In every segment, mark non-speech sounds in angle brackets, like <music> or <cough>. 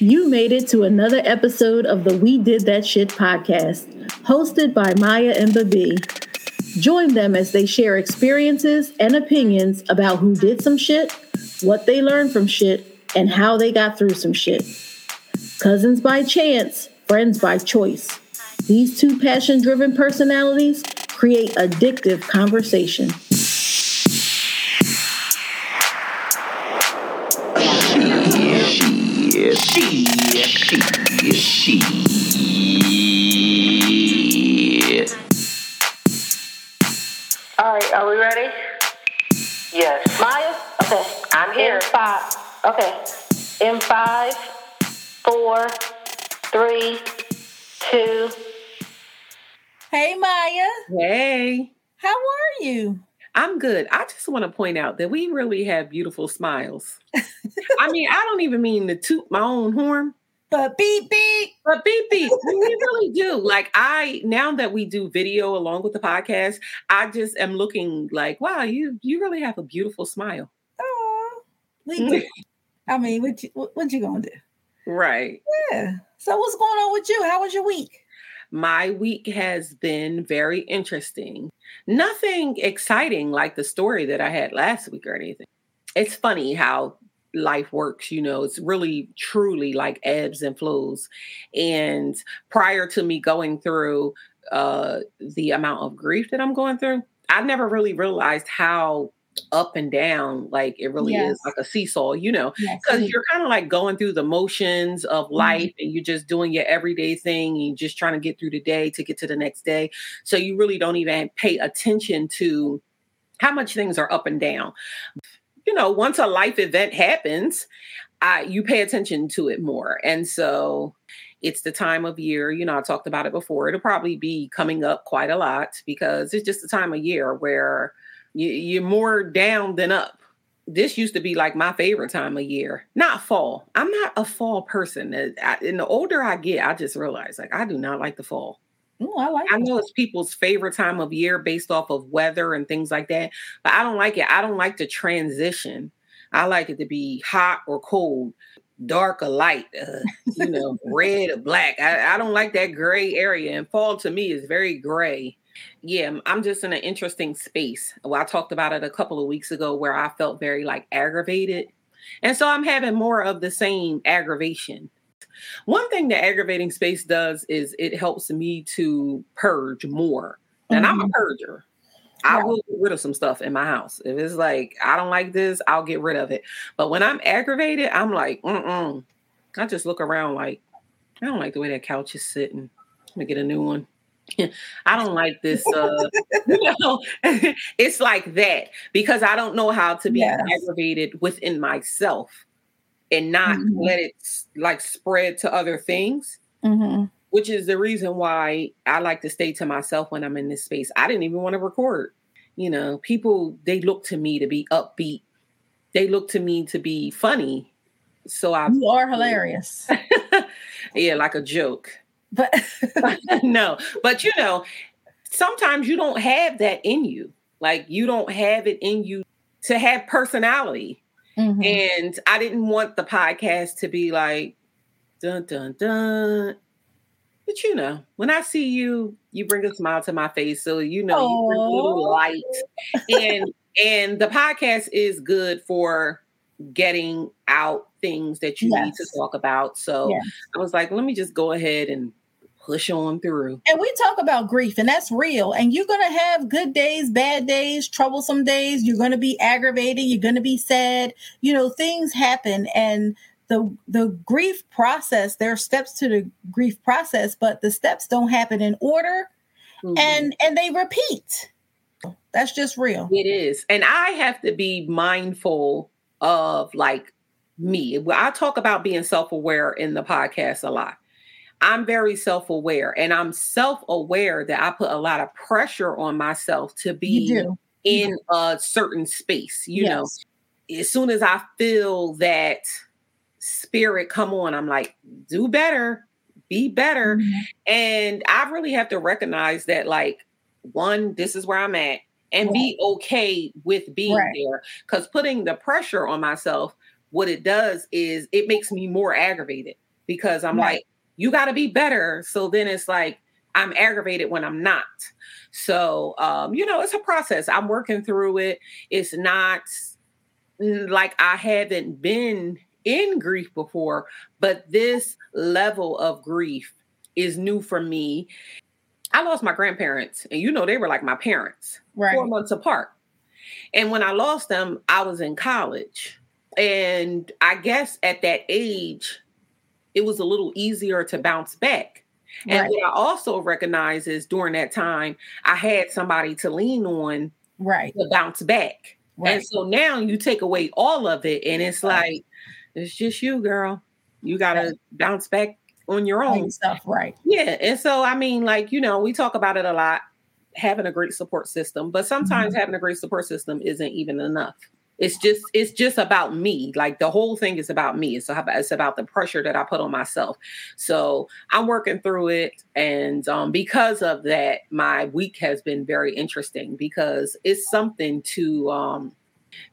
You made it to another episode of the We Did That Shit podcast, hosted by Maya and Babi. Join them as they share experiences and opinions about who did some shit, what they learned from shit, and how they got through some shit. Cousins by chance, friends by choice. These two passion driven personalities create addictive conversation. Five. Okay. In five, four, three, two. Hey, Maya. Hey, How are you? I'm good. I just want to point out that we really have beautiful smiles. <laughs> I mean, I don't even mean to toot my own horn, But beep beep. but beep beep, <laughs> we really do. Like I now that we do video along with the podcast, I just am looking like, wow, you you really have a beautiful smile. We do. I mean, what you, what, what you gonna do? Right. Yeah. So what's going on with you? How was your week? My week has been very interesting. Nothing exciting like the story that I had last week or anything. It's funny how life works, you know, it's really truly like ebbs and flows. And prior to me going through uh the amount of grief that I'm going through, I never really realized how up and down like it really Yes. is like a seesaw, you know Yes. because you're kind of like going through the motions of mm-hmm. life and you're just doing your everyday thing and you're just trying to get through the day to get to the next day so you really don't even pay attention to how much things are up and down you know once a life event happens I, you pay attention to it more and so it's the time of year you know i talked about it before it'll probably be coming up quite a lot because it's just the time of year where you, you're more down than up. This used to be like my favorite time of year. Not fall. I'm not a fall person. Uh, I- and the older i get i just realize like i do not like the fall. Ooh, I like i know it's people's favorite time of year based off of weather and things like that but i don't like it. I don't like the transition. I like it to be hot or cold dark or light uh, you know <laughs> red or black. I, I don't like that gray area and fall to me is very gray yeah, I'm just in an interesting space. Well, I talked about it a couple of weeks ago where I felt very like aggravated. And so I'm having more of the same aggravation. One thing the aggravating space does is it helps me to purge more. And I'm a Mhm. purger. I will get rid of some stuff in my house. If it's like, I don't like this, I'll get rid of it. But when I'm aggravated, I'm like, mm-mm. I just look around like, I don't like the way that couch is sitting. Let me get a new one. <laughs> I don't like this. Uh, <laughs> you know, <laughs> it's like that because I don't know how to be Yes. aggravated within myself and not Mhm. let it like spread to other things, Mhm. which is the reason why I like to stay to myself when I'm in this space. I didn't even want to record. You know, people they look to me to be upbeat. They look to me to be funny. So I You are hilarious. yeah, like a joke. But <laughs> no, but you know, sometimes you don't have that in you. Like you don't have it in you to have personality. Mhm. And I didn't want the podcast to be like dun dun dun. But you know, when I see you, you bring a smile to my face. So you know, you bring a little light. And and the podcast is good for getting out things that you need to talk about. So Yes. I was like, let me just go ahead and push on through. and we talk about grief, and that's real. And you're gonna have good days, bad days, troublesome days. You're gonna be aggravated. You're gonna be sad. You know, things happen, and the the grief process. There are steps to the grief process, but the steps don't happen in order, Mhm. and and they repeat. That's just real. it is. And I have to be mindful of like me. I talk about being self-aware in the podcast a lot. I'm very self-aware and I'm self-aware that I put a lot of pressure on myself to be in a certain space, you know. As soon as I feel that spirit come on, I'm like, do better, be better. Mhm. And I really have to recognize that, like, one, this is where I'm at, and be okay with being Right. there. Because putting the pressure on myself, what it does is it makes me more aggravated. because I'm Right. like, you got to be better. So then it's like I'm aggravated when I'm not. So um, you know, it's a process. I'm working through it. It's not mm, like I haven't been in grief before, but this level of grief is new for me. I lost my grandparents, and you know, they were like my parents Right. four months apart. And when I lost them, I was in college. And I guess at that age, it was a little easier to bounce back. And Right. what I also recognize is during that time, I had somebody to lean on Right. to bounce back. Right. And so now you take away all of it, and it's like, it's just you, girl. You got to Right. bounce back on your own. stuff. Right. Yeah. And so, I mean, like, you know, we talk about it a lot, having a great support system, but sometimes Mm-hmm. having a great support system isn't even enough. It's just, it's just about me. Like the whole thing is about me. It's about, it's about the pressure that I put on myself. So I'm working through it. And um, because of that, my week has been very interesting because it's something to um,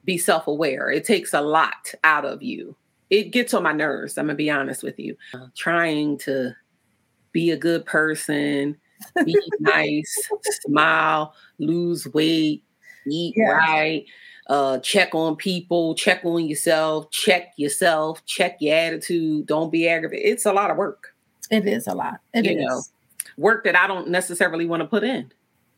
be self aware. It takes a lot out of you. It gets on my nerves. I'm going to be honest with you. Uh, trying to be a good person, be <laughs> nice, smile, lose weight, eat Yeah. right, uh, check on people, check on yourself, check yourself, check your attitude. Don't be aggravated. It's a lot of work, It is a lot. It is. You know. work that I don't necessarily want to put in,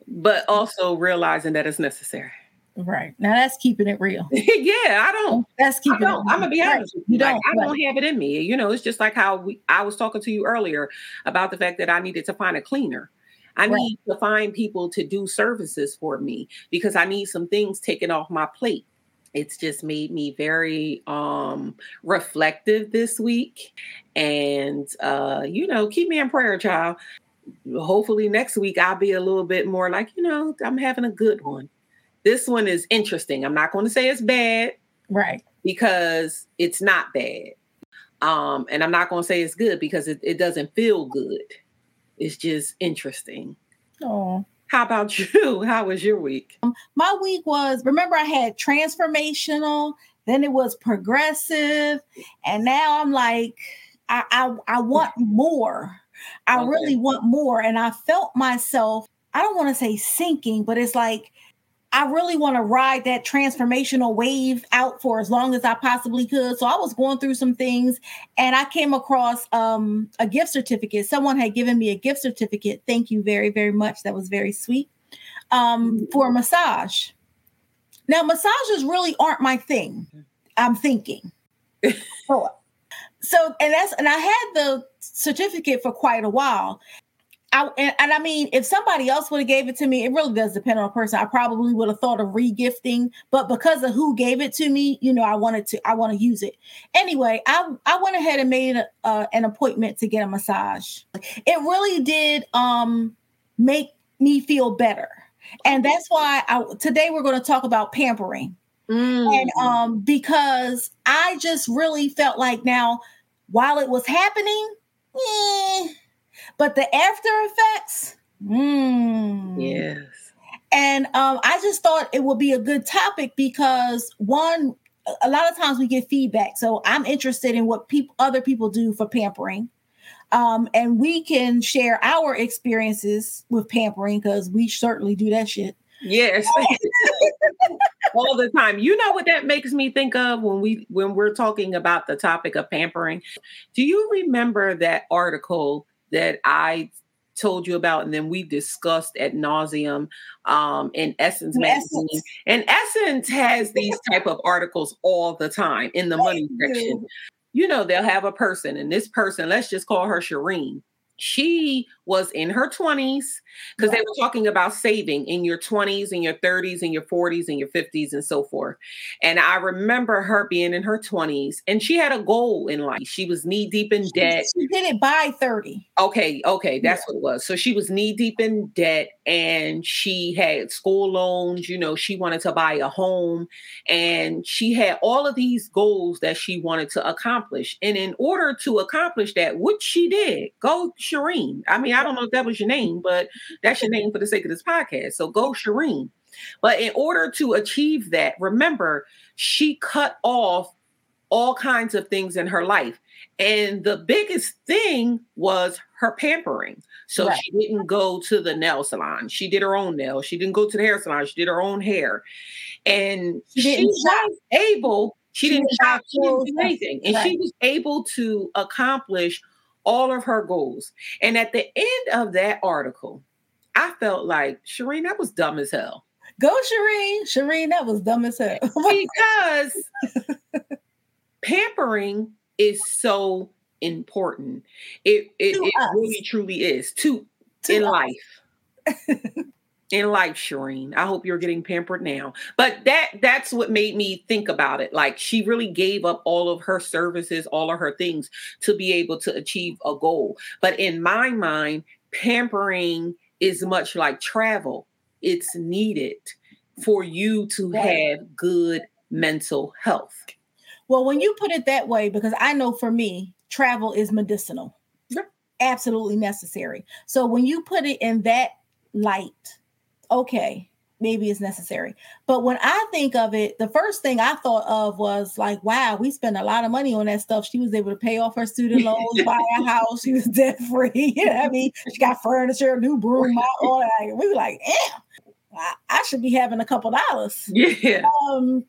but also realizing that it's necessary. Right. Now that's keeping it real. <laughs> yeah, I don't. That's I keeping it I'm gonna be Right. honest with you. You Like, don't. I right. don't have it in me. You know, it's just like how we. I was talking to you earlier about the fact that I needed to find a cleaner. I Right. need to find people to do services for me because I need some things taken off my plate. It's just made me very um reflective this week. And uh, you know, keep me in prayer, child. Hopefully next week I'll be a little bit more like, you know, I'm having a good one. This one is interesting. I'm not going to say it's bad Right. because it's not bad. Um, and I'm not going to say it's good because it, it doesn't feel good. It's just interesting. Oh. How about <laughs> you? How was your week? Um, My week was remember I had transformational, then it was progressive, and now I'm like, I I, I want more. I Okay. really want more. And I felt myself, I don't want to say sinking, but it's like I really want to ride that transformational wave out for as long as I possibly could. So I was going through some things and I came across um, a gift certificate. Someone had given me a gift certificate. Thank you very, very much. That was very sweet. Um, for a massage. Now, massages really aren't my thing. I'm thinking. <laughs> so, so, and that's, and I had the certificate for quite a while. I, and, and I mean, if somebody else would have gave it to me, it really does depend on a person. I probably would have thought of regifting, but because of who gave it to me, you know, I wanted to, I want to use it anyway. I I went ahead and made a, uh, an appointment to get a massage. It really did um make me feel better, and that's why I today we're going to talk about pampering and um because i just really felt like now while it was happening eh, but the after effects mm, yes. and um i just thought it would be a good topic because one a lot of times we get feedback so i'm interested in what people other people do for pampering um and we can share our experiences with pampering because we certainly do that shit Yes. <laughs> All the time. You know what that makes me think of when we when we're talking about the topic of pampering? Do you remember that article that I told you about and then we discussed at nauseum um in Essence In magazine. Essence. And Essence has these <laughs> type of articles all the time in the money section. You know, they'll have a person, and this person, let's just call her Shireen. She was in her 20s because they were talking about saving in your 20s and your 30s and your 40s and your 50s and so forth. And I remember her being in her 20s and she had a goal in life. She was knee deep in debt. she did it by 30 Okay, okay, that's what it was. So she was knee deep in debt and she had school loans, you know, she wanted to buy a home and she had all of these goals that she wanted to accomplish. And in order to accomplish that, which she did, go Shireen. I mean, I don't know if that was your name, but that's your name for the sake of this podcast. So go Shireen. But in order to achieve that, remember, she cut off all kinds of things in her life. And the biggest thing was her pampering. So Right. she didn't go to the nail salon. She did her own nails. She didn't go to the hair salon. She did her own hair. And She she, was able, she, She didn't didn't shop, she didn't do anything. And she was able to accomplish all of her goals. And at the end of that article, I felt like, Shireen, that was dumb as hell. Go, Shireen. Shireen, that was dumb as hell. <laughs> <laughs> because pampering is so important. It it, it really truly is to, To in us. life. <laughs> in life, Shireen. I hope you're getting pampered now. But that that's what made me think about it. Like she really gave up all of her services, all of her things to be able to achieve a goal. But in my mind, pampering is much like travel. It's needed for you to have good mental health. Well, when you put it that way, because I know for me, travel is medicinal, absolutely necessary. So when you put it in that light, okay, maybe it's necessary. But when I think of it, the first thing I thought of was like, wow, we spent a lot of money on that stuff. She was able to pay off her student loans, <laughs> buy a house. She was debt free. <laughs> You know what I mean? She got furniture, a new broom, all that. We were like, yeah, I, I should be having a couple dollars Yeah. um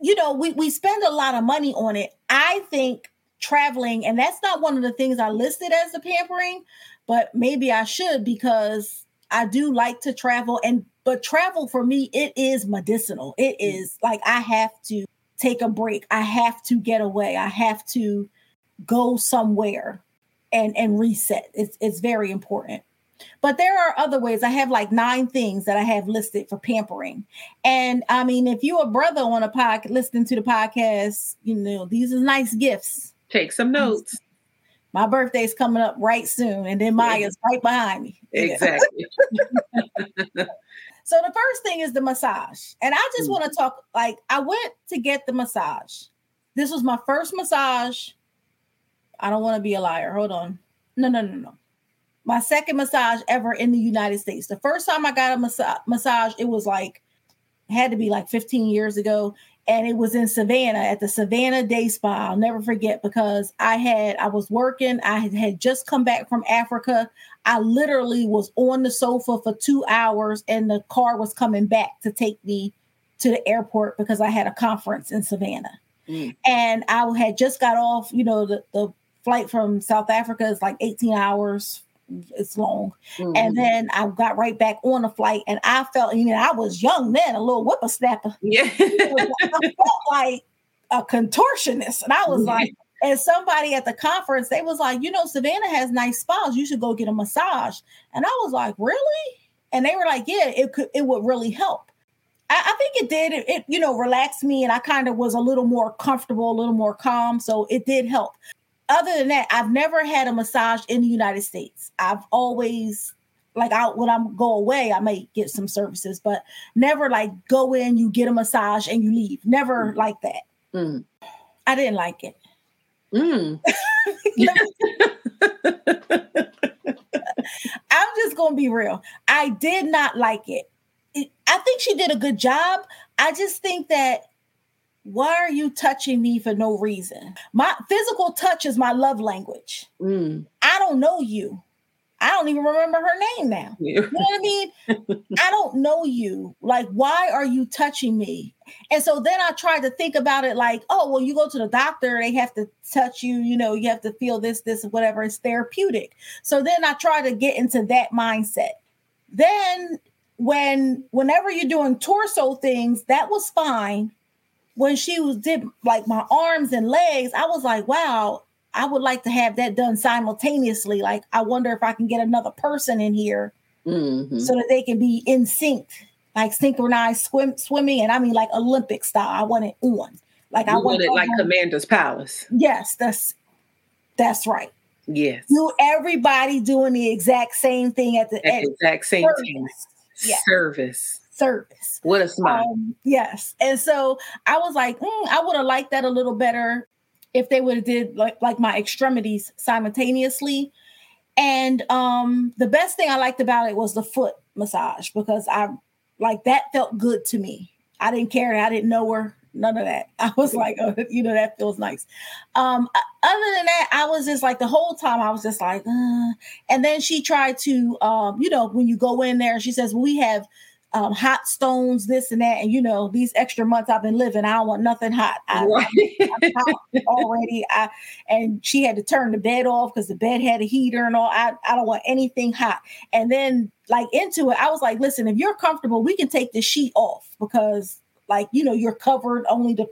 you know we we spend a lot of money on it i think traveling and that's not one of the things i listed as the pampering but maybe i should because i do like to travel and but travel for me it is medicinal. It mm. is like i have to take a break. I have to get away. I have to go somewhere and and reset. It's it's very important. But there are other ways. I have like nine things that i have listed for pampering. And I mean, if you a brother on a podcast listening to the podcast, you know, these are nice gifts. Take some notes. My birthday's coming up right soon, and then Maya's right behind me. <laughs> Exactly. So the first thing is the massage. And I just Mm. want to talk like I went to get the massage. This was my first massage. I don't want to be a liar. Hold on. No, no, no, no. My second massage ever in the United States. The first time I got a massa- massage, it was like had to be like 15 years ago and it was in Savannah at the Savannah Day Spa. I'll never forget because I had I was working. I had, just come back from Africa. I literally was on the sofa for two hours, and the car was coming back to take me to the airport because I had a conference in Savannah. Mm. And I had just got off. You know, the, the flight from South Africa is like 18 hours. It's long. Mhm. And then I got right back on the flight, and I felt, you know, I was young then, a little whippersnapper. yeah. <laughs> I felt like a contortionist. And I was like, and somebody at the conference, they was like, you know, Savannah has nice spas. You should go get a massage. And I was like, really? And they were like, yeah, it could, it would really help. I, I think it did. It, it, you know, relaxed me, and I kind of was a little more comfortable, a little more calm. So it did help. Other than that, I've never had a massage in the United States. I've always like I when I'm go away, I may get some services, but never like go in, you get a massage and you leave. Never like that. Mm. I didn't like it. Mm. <laughs> I'm just gonna be real. I did not like it. I think she did a good job. I just think that why are you touching me for no reason? My physical touch is my love language. Mm. I don't know you. I don't even remember her name now. <laughs> You know what I mean? <laughs> I don't know you. Like, why are you touching me? And so then I tried to think about it like, oh, well, you go to the doctor, they have to touch you, you know, you have to feel this, this, whatever. It's therapeutic. So then I try to get into that mindset. Then when whenever you're doing torso things, that was fine. When she was did like my arms and legs, I was like, wow, I would like to have that done simultaneously. Like, I wonder if I can get another person in here Mhm. so that they can be in sync, like synchronized swim swimming, and I mean like Olympic style. I want it on, like I You want want it like someone- Commander's Palace. Yes, that's that's right. Yes. You everybody doing the exact same thing at the At exact same service. time. Yeah. Service. Service. What a smile. Um, yes, and so I was like, mm, I would have liked that a little better if they would have did like like my extremities simultaneously. And um, the best thing I liked about it was the foot massage because I like that felt good to me. I didn't care. I didn't know her. none of that. <laughs> I was like, oh, you know, that feels nice. Um, other than that, I was just like the whole time I was just like, uh. and then she tried to, um, you know, when you go in there, she says, well, we have um, hot stones, this and that, and you know, these extra months I've been living, I don't want nothing hot. I, Right. I'm hot already. I and she had to turn the bed off because the bed had a heater and all. I, I don't want anything hot. And then like into it, I was like, listen, if you're comfortable, we can take the sheet off because like you know you're covered. Only the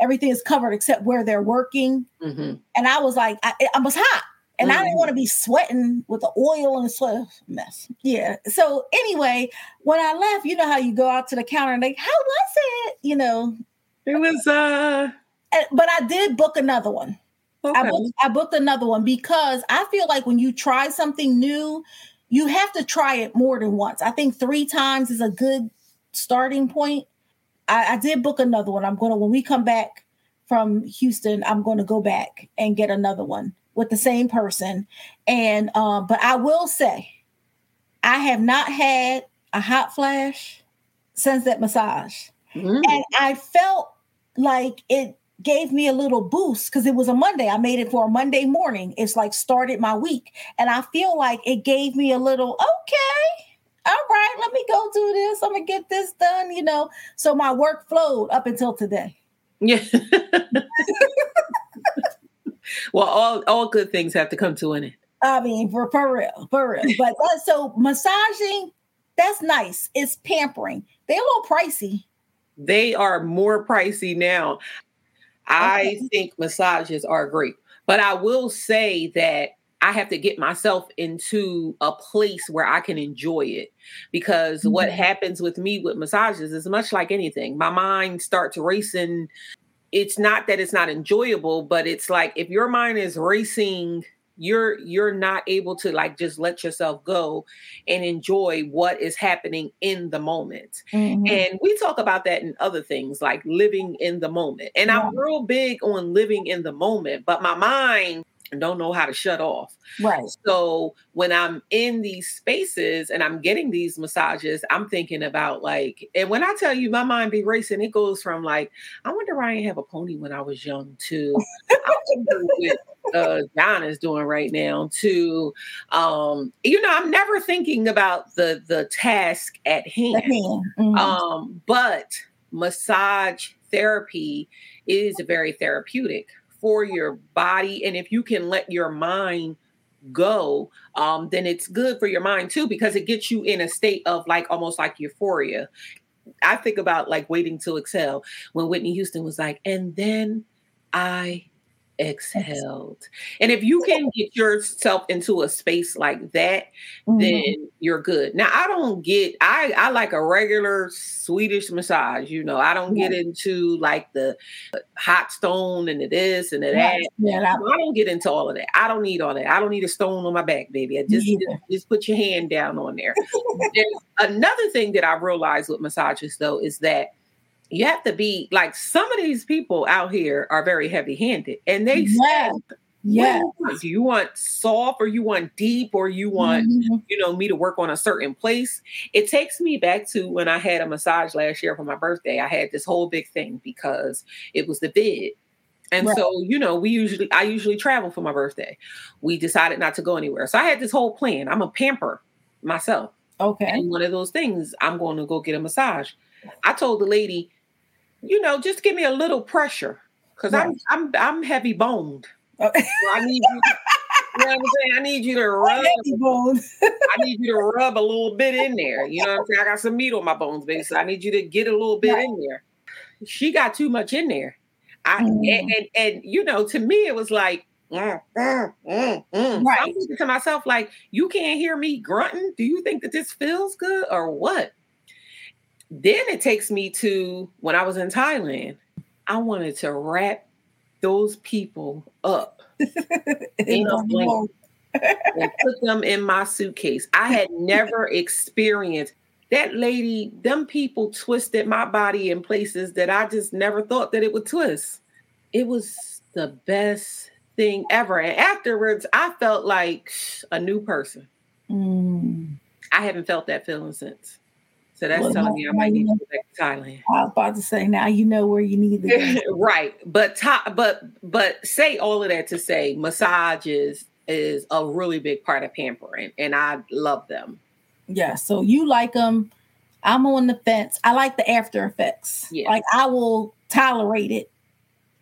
everything is covered except where they're working. Mhm. And I was like, I, I was hot. And I didn't Mhm. want to be sweating with the oil and the sweat mess. Yeah. So anyway, when I left, you know how you go out to the counter and they, how was it? You know, It was uh but I did book another one. I okay. booked, I booked another one because I feel like when you try something new, you have to try it more than once. I think three times is a good starting point. I, I did book another one. I'm gonna when we come back from Houston, I'm gonna go back and get another one with the same person. And um, but I will say, I have not had a hot flash since that massage Mm. and I felt like it gave me a little boost because it was a Monday. I made it for a Monday morning. It's like started my week, and I feel like it gave me a little okay. All right, let me go do this. I'm gonna get this done, you know. So my work flowed up until today. Yeah. <laughs> <laughs> well, all all good things have to come to an end. I mean, for, for real, for real. <laughs> But that, so massaging, that's nice. It's pampering. They're a little pricey. They are more pricey now. I Okay. think massages are great, but I will say that I have to get myself into a place where I can enjoy it because what Mhm. happens with me with massages is much like anything. My mind starts racing. It's not that it's not enjoyable, but it's like if your mind is racing, you're you're not able to like just let yourself go and enjoy what is happening in the moment. Mhm. And we talk about that in other things like living in the moment. And I'm real big on living in the moment, but my mind don't know how to shut off. Right. So when I'm in these spaces and I'm getting these massages, I'm thinking about like, and when I tell you my mind be racing, it goes from like, I wonder why I didn't have a pony when I was young to I wonder what uh John is doing right now to um, you know, I'm never thinking about the the task at hand. Mhm. Um, but massage therapy is very therapeutic for your body. And if you can let your mind go, um, then it's good for your mind too, because it gets you in a state of like almost like euphoria. I think about like waiting to exhale when Whitney Houston was like, and then I exhaled. And if you can get yourself into a space like that, Mhm. then you're good. Now I don't get I I like a regular Swedish massage, you know. I don't get into like the hot stone and the this and the that. Yeah, I don't get into all of that. I don't need all that. I don't need a stone on my back, baby. I just, just, just put your hand down on there. <laughs> Another thing that I realized with massages though is that you have to be like some of these people out here are very heavy handed and they Yeah. say, yeah. "What do you want? do you want soft or you want deep or you want Mhm. you know me to work on a certain place it takes me back to when i had a massage last year for my birthday i had this whole big thing because it was the vid and Right. so you know we usually i usually travel for my birthday we decided not to go anywhere so i had this whole plan i'm a pamper myself Okay. and one of those things i'm going to go get a massage i told the lady you know just give me a little pressure because i'm i'm i'm heavy boned so i need you you know what I'm saying? I need you to <laughs> rub. <laughs> I need you to rub a little bit in there. You know what I'm saying? I got some meat on my bones, baby. So I need you to get a little bit Right. in there. She got too much in there. I Mm. and, and and you know, to me it was like mm, mm, mm, mm. So Right. I'm thinking to myself, like, you can't hear me grunting. Do you think that this feels good or what? Then it takes me to when I was in Thailand. I wanted to wrap those people up <laughs> in a blanket <laughs> and put them in my suitcase. I had never experienced that lady, them people twisted my body in places that I just never thought that it would twist. It was the best thing ever. And afterwards, I felt like a new person. Mm. I haven't felt that feeling since. So that's Well, telling me I might need to go back to Thailand. I was about to say now you know where you need to go. <laughs> right. But to, but but say all of that to say massages is a really big part of pampering and I love them. Yeah, so you like them. I'm on the fence. I like the after effects. Yeah. Like I will tolerate it.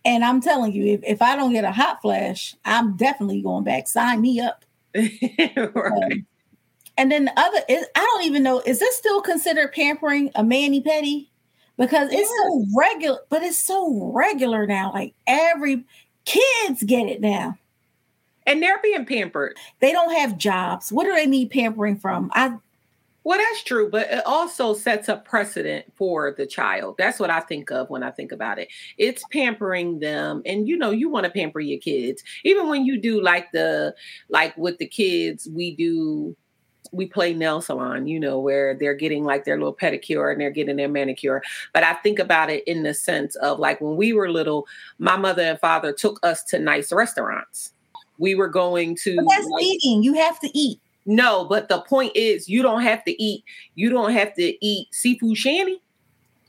And I'm telling you, if, if I don't get a hot flash, I'm definitely going back. Sign me up. <laughs> right. And then the other is I don't even know, is this still considered pampering a mani pedi? Because it's so regular, but it's so regular now. Like every kids get it now. And they're being pampered. They don't have jobs. What do they need pampering from? I Well, that's true, but it also sets a precedent for the child. That's what I think of when I think about it. It's pampering them, and you know, you want to pamper your kids. Even when you do like the like with the kids, we do we play nail salon, you know, where they're getting like their little pedicure and they're getting their manicure. But I think about it in the sense of like when we were little, my mother and father took us to nice restaurants. We were going to but that's like, eating. You have to eat. no, but the point is, you don't have to eat. You don't have to eat seafood shanty.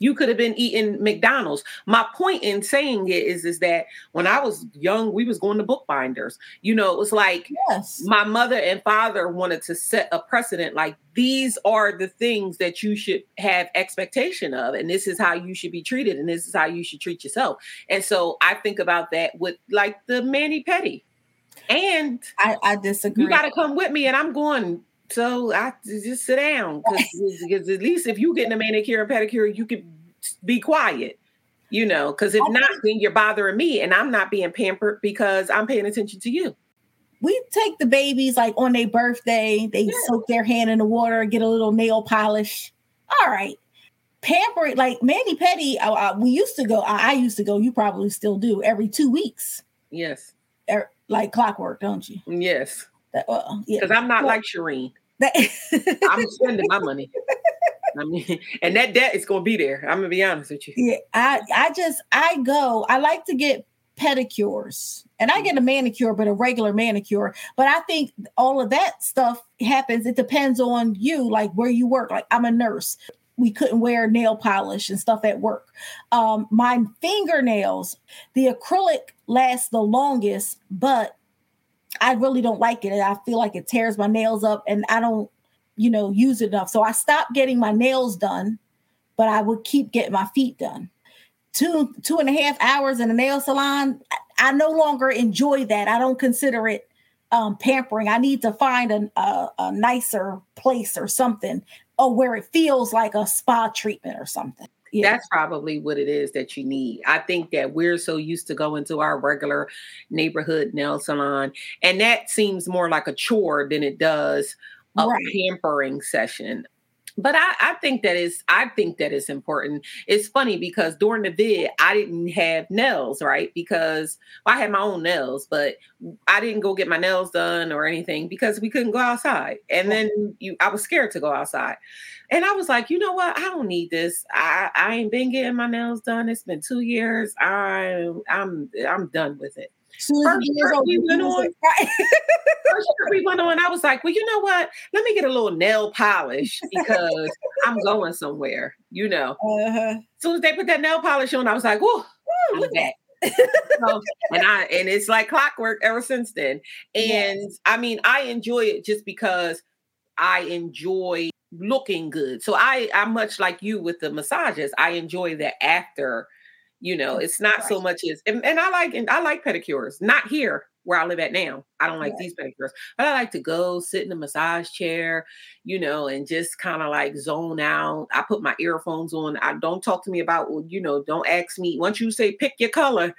You could have been eating McDonald's. My point in saying it is, is that when I was young, we was going to Bookbinders. You know, it was like Yes. my mother and father wanted to set a precedent. Like these are the things that you should have expectation of, and this is how you should be treated, and this is how you should treat yourself. And so I think about that with like the mani pedi, and I, I disagree. you got to come with me and i'm going so i just sit down because <laughs> at least if you getting a manicure and pedicure you could be quiet you know because if not then you're bothering me and i'm not being pampered because i'm paying attention to you we take the babies like on their birthday, they Yeah. soak their hand in the water, get a little nail polish. All right. Pamper it like mani pedi, uh, we used to go, I, I used to go, you probably still do every two weeks, yes er, like clockwork, don't you? yes That, uh, yeah. because i'm not Well- like shireen i'm <laughs> spending my money i mean and that debt is going to be there i'm gonna be honest with you yeah, I, I just, I go, I like to get pedicures and I get a manicure, but a regular manicure. But I think all of that stuff happens. It depends on you, like where you work. Like I'm a nurse. We couldn't wear nail polish and stuff at work. Um, my fingernails, the acrylic lasts the longest, but I really don't like it. And I feel like it tears my nails up and I don't, you know, use it enough. So I stopped getting my nails done, but I would keep getting my feet done two two and a half hours in a nail salon I, I no longer enjoy that i don't consider it um pampering i need to find an, a, a nicer place or something or where it feels like a spa treatment or something yeah That's probably what it is that you need. I think that we're so used to going to our regular neighborhood nail salon, and that seems more like a chore than it does a Right. pampering session. But I, I think that is I think that is important. It's funny because during the vid, I didn't have nails, right? Because well, I had my own nails, but I didn't go get my nails done or anything because we couldn't go outside. And then you I was scared to go outside. And I was like, you know what? I don't need this. I, I ain't been getting my nails done. It's been two years. I I'm I'm done with it. First trip we went on- <laughs> First trip we went on, I was like, well, you know what? Let me get a little nail polish because I'm going somewhere, you know. uh-huh. As soon as they put that nail polish on, I was like, whoa, Ooh, look back. So, and I and it's like clockwork ever since then. And I mean, I enjoy it just because I enjoy looking good. So I I'm much like you with the massages. I enjoy the after, you know, it's not so much as and, and I like and I like pedicures. Not here where I live at now. I don't like Right. these pedicures, but I like to go sit in a massage chair, you know, and just kind of like zone out. I put my earphones on. I don't talk to me about, you know, don't ask me. Once you say pick your color,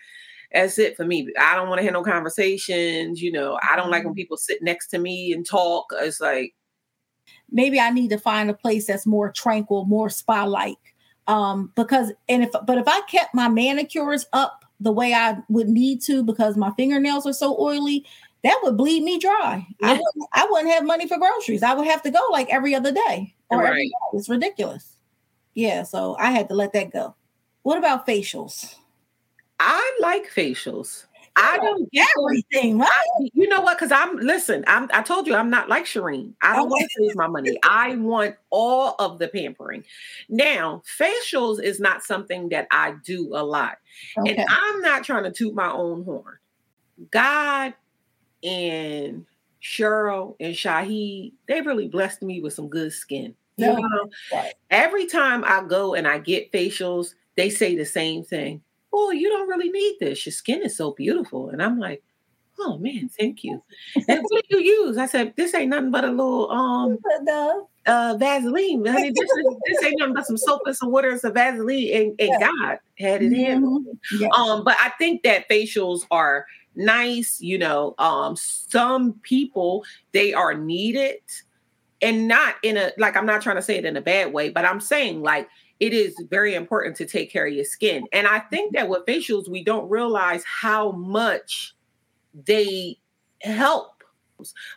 that's it for me. I don't want to hear no conversations. You know, I don't like when mm-hmm. people sit next to me and talk. It's like, maybe I need to find a place that's more tranquil, more spa like. Um, because and if but if I kept my manicures up the way I would need to because my fingernails are so oily, that would bleed me dry. I, wouldn't, I wouldn't have money for groceries. I would have to go like every other day or Right. day. It's ridiculous. Yeah, so I had to let that go. What about facials? I like facials. I don't get everything. Right? I- you know what? Because I'm listen. I'm. I told you I'm not like Shireen. I oh, don't want to lose my money. I want all of the pampering. Now, facials is not something that I do a lot, Okay. and I'm not trying to toot my own horn. God and Cheryl and Shahid, they really blessed me with some good skin. You No. know, every time I go and I get facials, they say the same thing. Oh, you don't really need this. Your skin is so beautiful. And I'm like, oh man, thank you. And what do you use? I said, this ain't nothing but a little um uh, Vaseline. I mean, this, is, this ain't nothing but some soap and some water and some Vaseline. And, and. God had it in. mhm. Yeah. Um, but I think that facials are nice, you know. Um, some people they are needed and not in a like I'm not trying to say it in a bad way, but I'm saying like it is very important to take care of your skin. And I think that with facials, we don't realize how much they help.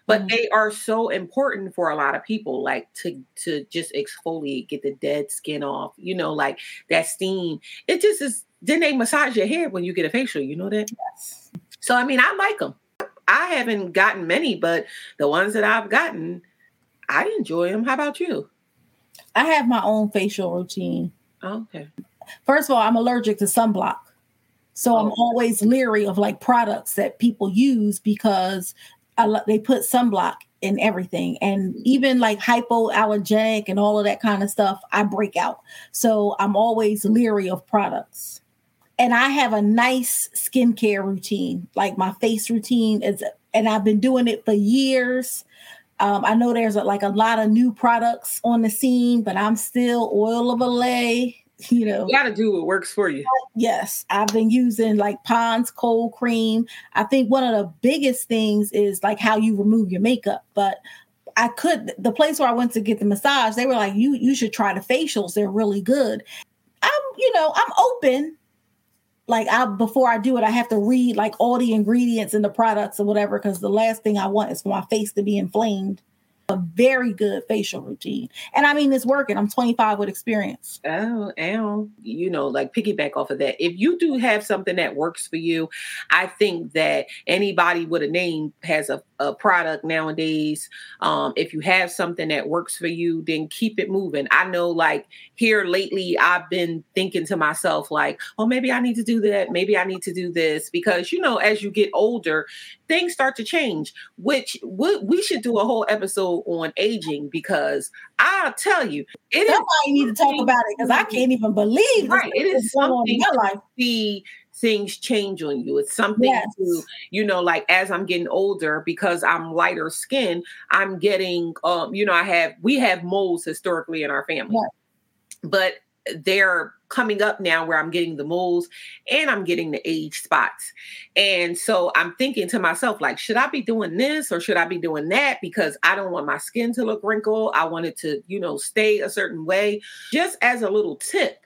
But Mhm. they are so important for a lot of people, like to to just exfoliate, get the dead skin off, you know, like that steam. It just is. Then they massage your hair when you get a facial. You know that. Yes. So I mean, I like them. I haven't gotten many, but the ones that I've gotten, I enjoy them. How about you? I have my own facial routine. Okay. First of all, I'm allergic to sunblock. So I'm Oh. always leery of like products that people use because lo- they put sunblock in everything. And even like hypoallergenic and all of that kind of stuff, I break out. So I'm always leery of products. And I have a nice skincare routine. Like my face routine is, and I've been doing it for years. Um, I know there's a, like a lot of new products on the scene, but I'm still oil of a Olay. <laughs> You know, You got to do what works for you. Yes, I've been using like Pond's cold cream. I think one of the biggest things is like how you remove your makeup. But I could the place where I went to get the massage, they were like, "You you should try the facials. They're really good." I'm you know I'm open. Like I before I do it, I have to read like all the ingredients in the products or whatever because the last thing I want is for my face to be inflamed. A very good facial routine, and I mean it's working. I'm 25 with experience. Oh, ow. You know, like piggyback off of that. If you do have something that works for you, I think that anybody with a name has a, a product nowadays. Um, if you have something that works for you, then keep it moving. I know, like, here lately, I've been thinking to myself, like, oh, maybe I need to do that. Maybe I need to do this. Because, you know, as you get older, things start to change, which we, we should do a whole episode on aging because I'll tell you, it is Somebody need to talk about it because I can't even believe Right, it is is going in something your life. see things change on you. It's something Yes. to, you know, like as I'm getting older, because I'm lighter skin, I'm getting um, you know, I have we have moles historically in our family. Right. But they're coming up now where I'm getting the moles and I'm getting the age spots. And so I'm thinking to myself, like, should I be doing this or should I be doing that? Because I don't want my skin to look wrinkled. I want it to, you know, stay a certain way. Just as a little tip,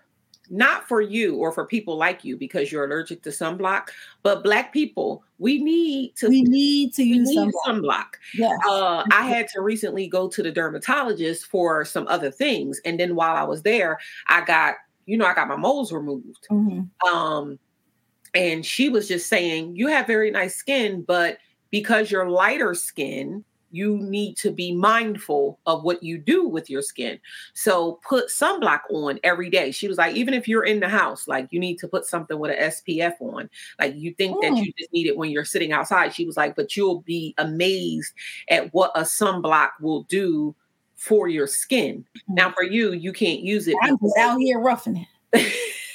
not for you or for people like you because you're allergic to sunblock, but black people, we need to We need to we use need some. sunblock. Yes. Uh, I <laughs> had to recently go to the dermatologist for some other things, and then while I was there, I got you know I got my moles removed. Mhm. Um, and she was just saying, You have very nice skin, but because you're lighter skin, you need to be mindful of what you do with your skin. So put sunblock on every day. She was like, Even if you're in the house, like you need to put something with an SPF on. Like you think that Mm. you just need it when you're sitting outside. She was like, But you'll be amazed at what a sunblock will do for your skin. Now, for you, you can't use it. I'm just out here roughing it. <laughs>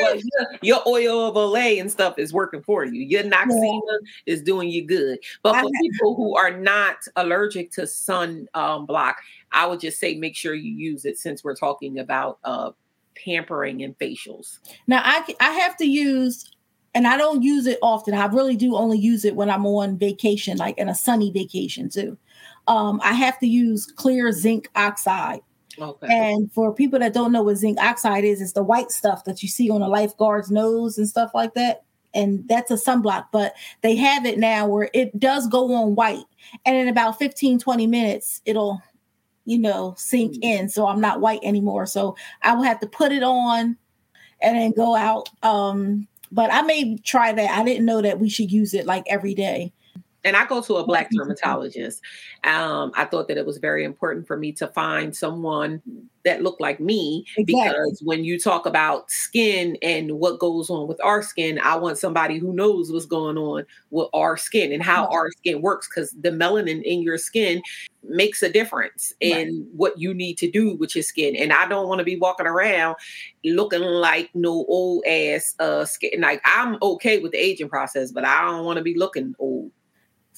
well, <laughs> your, your oil of Olay and stuff is working for you. Your Noxzema is doing you good. But for people who are not allergic to sun um, block, I would just say make sure you use it since we're talking about uh, pampering and facials. Now I, I have to use, and I don't use it often. I really do only use it when I'm on vacation, like in a sunny vacation too. Um, I have to use clear zinc oxide. Okay. And for people that don't know what zinc oxide is, it's the white stuff that you see on a lifeguard's nose and stuff like that. And that's a sunblock, but they have it now where it does go on white. And in about 15, 20 minutes, it'll, you know, sink Mm. in. So I'm not white anymore. So I will have to put it on and then go out um but I may try that. I didn't know that we should use it like every day and I go to a black <laughs> dermatologist. Um, I thought that it was very important for me to find someone that looked like me exactly. because when you talk about skin and what goes on with our skin, I want somebody who knows what's going on with our skin and how right. our skin works because the melanin in your skin makes a difference right. in what you need to do with your skin. And I don't want to be walking around looking like no old ass uh skin. Like I'm okay with the aging process, but I don't want to be looking old.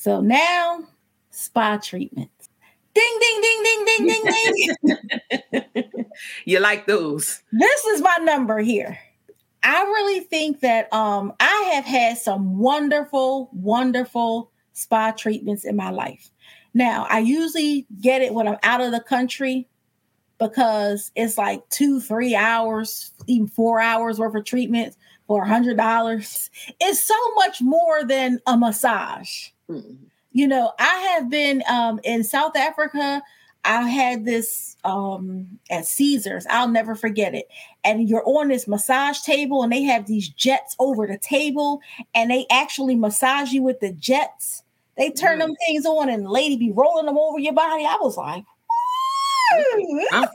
So now, spa treatments. Ding, ding, ding, ding, ding, ding, ding. <laughs> you like those? This is my number here. I really think that um, I have had some wonderful, wonderful spa treatments in my life. Now, I usually get it when I'm out of the country because it's like two, three hours, even four hours worth of treatment for a hundred dollars. It's so much more than a massage. Mm-hmm. You know, I have been um, in South Africa. I had this um, at Caesars. I'll never forget it. And you're on this massage table, and they have these jets over the table, and they actually massage you with the jets. They turn mm. them things on, and the lady be rolling them over your body. I was like, <laughs>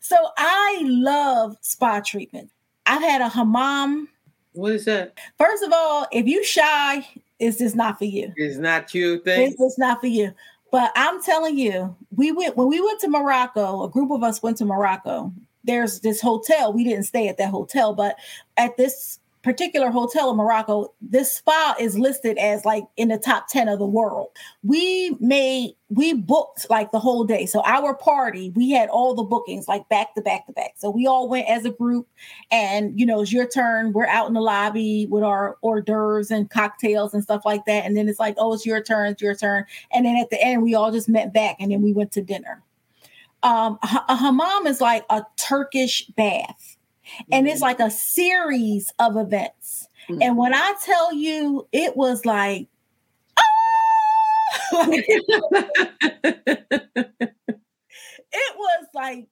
so I love spa treatment. I've had a hammam. What is that? First of all, if you shy, it's just not for you. It's not you thing. It's just not for you. But I'm telling you, we went when we went to Morocco. A group of us went to Morocco. There's this hotel. We didn't stay at that hotel, but at this particular hotel in Morocco, this spa is listed as like in the top 10 of the world. We made, we booked like the whole day. So our party, we had all the bookings like back to back to back. So we all went as a group and, you know, it's your turn. We're out in the lobby with our hors d'oeuvres and cocktails and stuff like that. And then it's like, oh, it's your turn, it's your turn. And then at the end, we all just met back and then we went to dinner. Um, a hammam is like a Turkish bath and it's mm-hmm. like a series of events. Mm-hmm. And when I tell you, it was like, ah! <laughs> it was like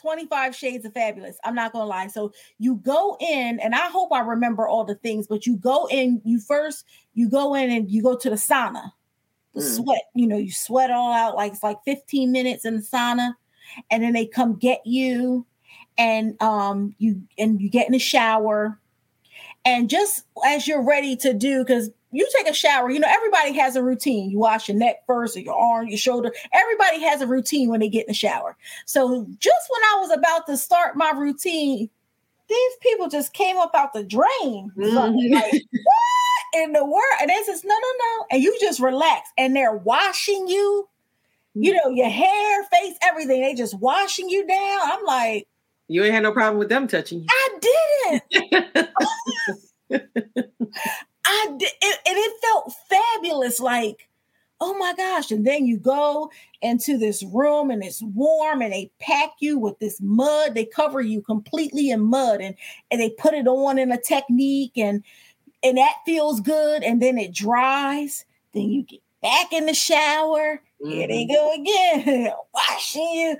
25 shades of fabulous. I'm not gonna lie. So you go in, and I hope I remember all the things, but you go in, you first you go in and you go to the sauna, the mm. sweat, you know, you sweat all out like it's like 15 minutes in the sauna, and then they come get you and um you and you get in the shower. And just as you're ready to do because you take a shower you know everybody has a routine. You wash your neck first or your arm your shoulder. Everybody has a routine when they get in the shower. So just when i was about to start my routine these people just came up out the drain. Mm-hmm. like, what in the world? And they says no no no. And you just relax. And they're washing you you know your hair face everything. They just washing you down. I'm like you ain't had no problem with them touching you. I didn't. <laughs> I did, and it felt fabulous. Like, oh my gosh! And then you go into this room, and it's warm, and they pack you with this mud. They cover you completely in mud, and and they put it on in a technique, and and that feels good. And then it dries. Then you get back in the shower. Mm-hmm. Here they mm-hmm. go again, <laughs> washing you.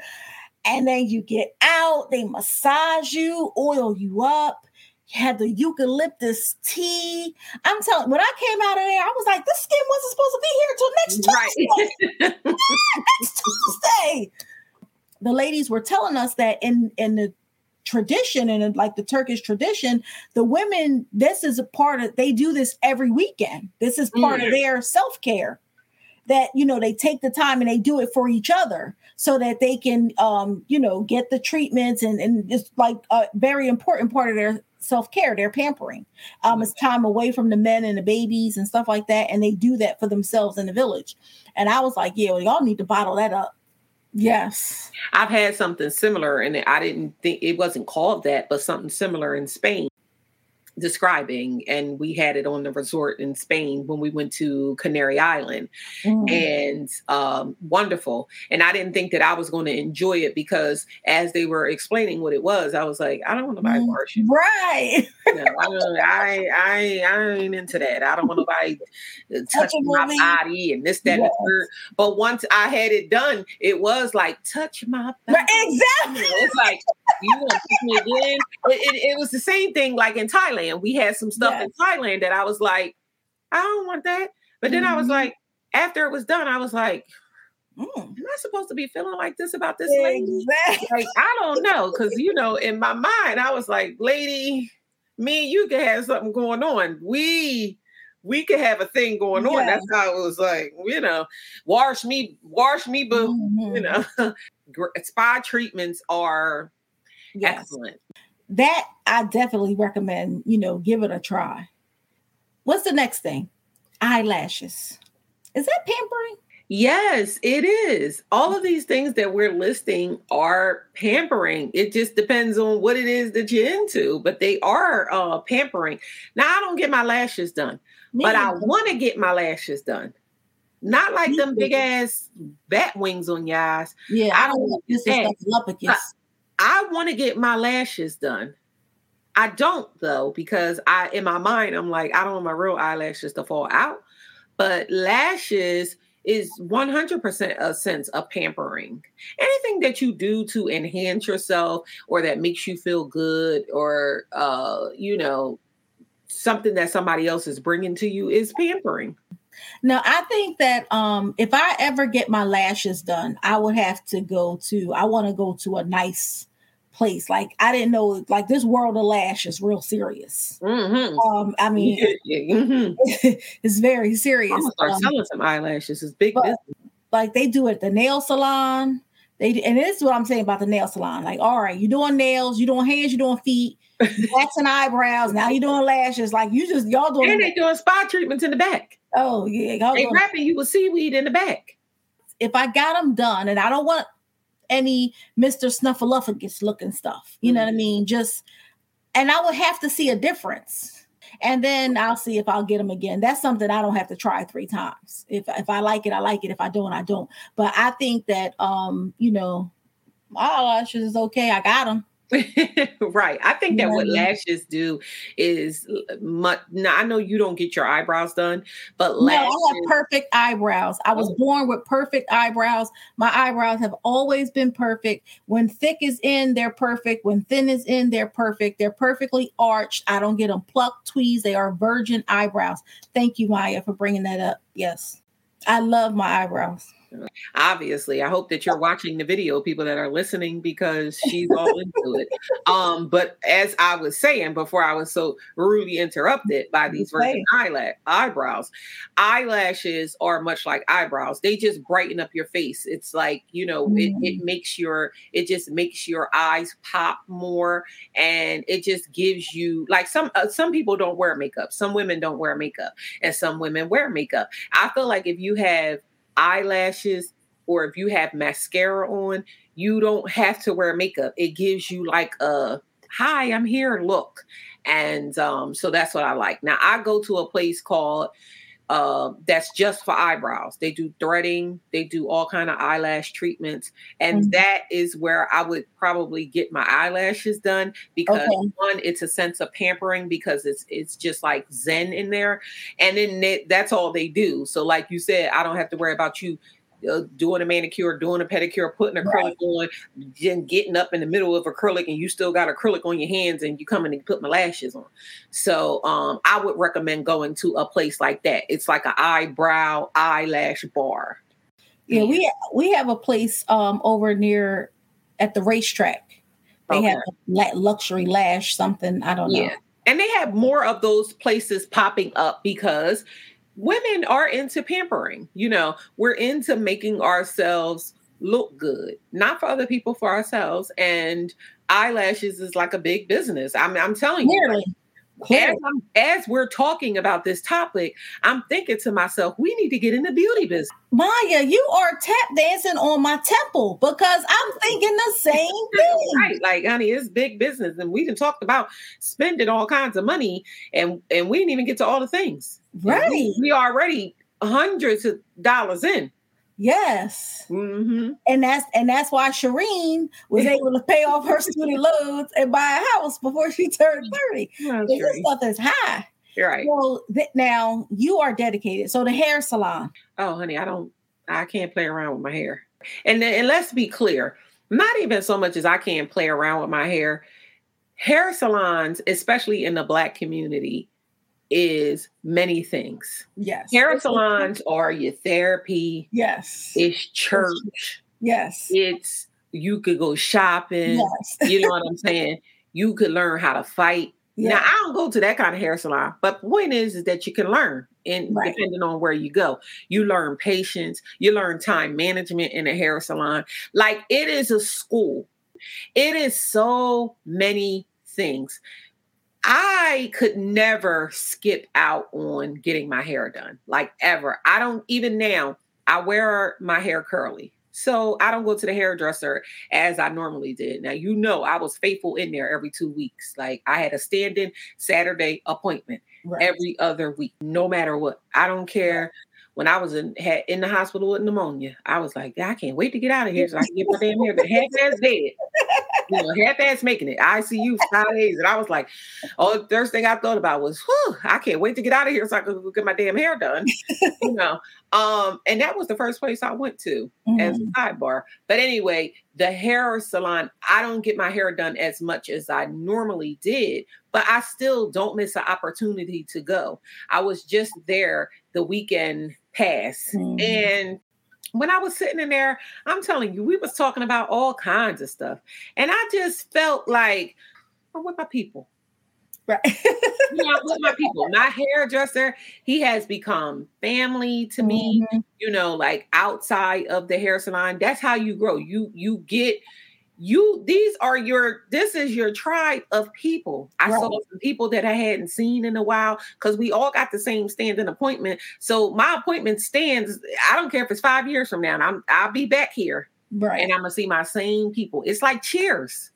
And then you get out, they massage you, oil you up. You had the eucalyptus tea. I'm telling when I came out of there, I was like, this skin wasn't supposed to be here till next Tuesday. Right. <laughs> next Tuesday. The ladies were telling us that in, in the tradition and like the Turkish tradition, the women, this is a part of they do this every weekend. This is part mm. of their self-care that you know they take the time and they do it for each other so that they can um you know get the treatments and and it's like a very important part of their self-care their pampering. Um it's time away from the men and the babies and stuff like that and they do that for themselves in the village. And i was like yeah well, y'all need to bottle that up. Yes. I've had something similar and i didn't think it wasn't called that but something similar in spain describing and we had it on the resort in spain when we went to canary island mm. and um, wonderful and i didn't think that i was going to enjoy it because as they were explaining what it was i was like i don't want to buy mm. right <laughs> you know, I, I, I, I ain't into that i don't want nobody touching my body and this that yes. and third. but once i had it done it was like touch my body. Right, exactly it's like you want to kiss me again? It, it, it was the same thing like in Thailand. We had some stuff in Thailand that I was like, I don't want that. But then I was Mhm. like, after it was done, I was like, Mm. am I supposed to be feeling like this about this lady? Exactly. Like, I don't know. Cause you know, in my mind, I was like, lady, me and you could have something going on. We we could have a thing going on. That's how it was like, you know, wash me, wash me, boo. Mhm. You know, <laughs> spa treatments are Yes. excellent. That I definitely recommend, you know, give it a try. What's the next thing? Eyelashes. Is that pampering? Yes, it is. All of these things that we're listing are pampering. It just depends on what it is that you're into, but they are uh, pampering. Now, I don't get my lashes done, Me but I want to get my lashes done. Not like Me them big ass bat wings on your eyes. yeah, I don't want this get that. Lepicus. I want to get my lashes done. I don't though because I in my mind I'm like I don't want my real eyelashes to fall out. But lashes is 100% a sense of pampering. Anything that you do to enhance yourself or that makes you feel good or uh you know something that somebody else is bringing to you is pampering. No, I think that um if I ever get my lashes done, I would have to go to I want to go to a nice place. Like I didn't know like this world of lash is real serious. Mhm. Um I mean Mhm. <laughs> it's very I'm serious. gonna start Um, selling some eyelashes. It's big but- business. like they do it at the nail salon. They and this is what I'm saying about the nail salon. Like, all right, you're doing nails, you're doing hands, you're doing feet, <laughs> waxing eyebrows. Now you're doing lashes. Like you just y'all doing. And they doing spa treatments in the back. Oh yeah, They wrapping you with seaweed in the back. if I got them done, and I don't want any Mister Snuffleupagus looking stuff. You know what I mean? Just and I would have to see a difference. And then I'll see if I'll get them again. That's something I don't have to try three times. If if I like it, I like it. If I don't, I don't. But I think that um, you know, my eyelashes is okay. I got them. <laughs> right. I think that know what what I mean? lashes do is uh, much. Now I know you don't get your eyebrows done, but No, lashes. I have perfect eyebrows. I was Oh. born with perfect eyebrows. My eyebrows have always been perfect. When thick is in, they're perfect. When thin is in, they're perfect. They're perfectly arched. I don't get them plucked, tweezed. They are virgin eyebrows. Thank you, Maya, for bringing that up. Yes, I love my eyebrows. Obviously i hope that you're watching the video people that are listening because she's all into it. Um but as i was saying before i was so rudely interrupted by these virgin eyelash eyebrows. Eyelashes are much like eyebrows. They just brighten up your face. It's like you know it, it makes your it just makes your eyes pop more and it just gives you like some uh, some people don't wear makeup. Some women don't wear makeup and some women wear makeup. I feel like if you have eyelashes or if you have mascara on, you don't have to wear makeup. It gives you like a hi, I'm here look. And um, so that's what I like. Now I go to a place called uh, that's just for eyebrows. They do threading, they do all kind of eyelash treatments, and Mhm. that is where I would probably get my eyelashes done because Okay. one, it's a sense of pampering because it's it's just like zen in there, and then they, that's all they do. So, like you said, I don't have to worry about you uh, doing a manicure, doing a pedicure, putting acrylic on, then getting up in the middle of acrylic, and you still got acrylic on your hands, and you come in and put my lashes on. So, um, I would recommend going to a place like that. It's like an eyebrow eyelash bar. Yeah, we we have a place um over near at the racetrack. They Okay. have a luxury lash something. I don't know. Yeah. And they have more of those places popping up because women are into pampering. You know, we're into making ourselves look good, not for other people, for ourselves. And eyelashes is like a big business. I'm, I'm telling you. As, clearly. I'm- as we're talking about this topic, I'm thinking to myself, we need to get in the beauty business. Maya, you are tap dancing on my temple because I'm thinking the same <laughs> thing. Right. Like, honey, it's big business. And we done talked about spending all kinds of money and and we didn't even get to all the things. Right. We, we already hundreds of dollars in. Yes. hmm And that's and that's why Shireen was <laughs> able to pay off her student loans and buy a house before she turned 30. 'Cause This stuff is high. You're right. So th- now you are dedicated. So the hair salon. Oh, honey, I don't I can't play around with my hair. And then, and let's be clear. not even so much as I can play around with my hair. Hair salons, especially in the black community, is many things. Yes. Hair salons are your therapy. Yes. It's church. Yes. It's you could go shopping. Yes. <laughs> You know what I'm saying? You could learn how to fight. Now Yeah. I don't go to that kind of hair salon, but the point is, is that you can learn, and Right. depending on where you go, you learn patience, you learn time management in a hair salon. Like it is a school. It is so many things. I could never skip out on getting my hair done, like ever. I don't even now. I wear my hair curly. So I don't go to the hairdresser as I normally did. Now, you know, I was faithful in there every two weeks. Like I had a stand in Saturday appointment Right. every other week, no matter what. I don't care. When I was in had in the hospital with pneumonia, I was like, I can't wait to get out of here so I can get my damn hair. But half ass dead, <laughs> you know, half ass making it. ICU five days, and I was like, oh, the first thing I thought about was, whew, I can't wait to get out of here so I can get my damn hair done. you know, um, and that was the first place I went to as a Mhm. sidebar. But anyway, the hair salon, I don't get my hair done as much as I normally did, but I still don't miss an opportunity to go. I was just there the weekend pass. Mhm. And when I was sitting in there, I'm telling you, we was talking about all kinds of stuff. And I just felt like I'm with my people. Right. You know, I'm with my people. My hairdresser, he has become family to me Mhm. you know like outside of the hair salon that's how you grow you you get you these are your this is your tribe of people i saw some people that i hadn't seen in a while because we all got the same standing appointment so my appointment stands i don't care if it's five years from now i'm i'll be back here Right. and i'm gonna see my same people it's like cheers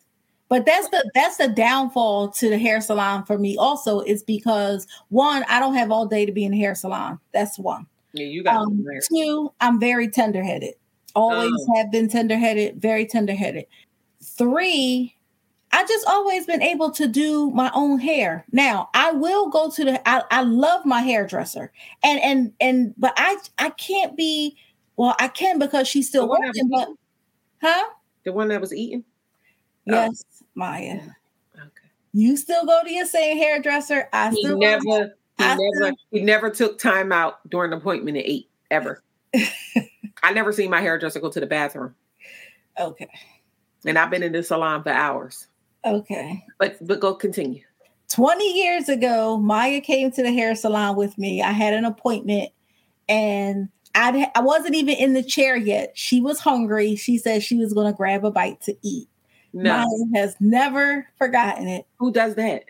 But that's the that's the downfall to the hair salon for me. Also, is because one, I don't have all day to be in the hair salon. That's one. yeah you got Um, two, I'm very tender headed. Always Oh. have been tender headed. Very tender headed. Three, I just always been able to do my own hair. Now I will go to the. I, I love my hairdresser, and and and but I I can't be. Well, I can because she's still The one that working. But huh? the one that was eating Oh. Yes, Maya. okay You still go to your same hairdresser. I he still go to- never he I never still- he never took time out during the appointment to eat ever <laughs> i never seen my hairdresser go to the bathroom Okay. And i've been in the salon for hours Okay. but but go continue 20 years ago, Maya came to the hair salon with me. I had an appointment and I I wasn't even in the chair yet. She was hungry. She said she was going to grab a bite to eat. no Maya has never forgotten it. who does that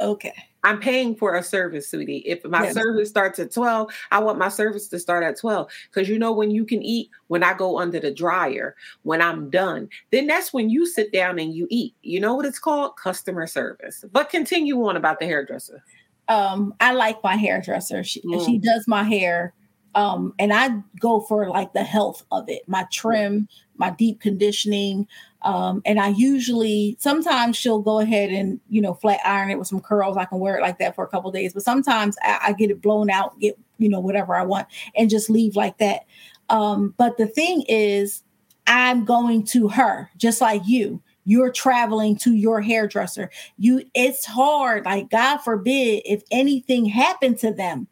Okay. i'm paying for a service sweetie if my Yes. service starts at 12 i want my service to start at 12 because you know when you can eat when i go under the dryer when i'm done then that's when you sit down and you eat you know what it's called customer service but continue on about the hairdresser um I like my hairdresser. She Mm. she does my hair. Um, and I go for like the health of it, my trim, my deep conditioning. Um, and I usually sometimes she'll go ahead and you know flat iron it with some curls. I can wear it like that for a couple days, but sometimes I, I get it blown out, get you know whatever I want, and just leave like that. Um, but the thing is, I'm going to her just like you. You're traveling to your hairdresser. You, it's hard. Like God forbid if anything happened to them,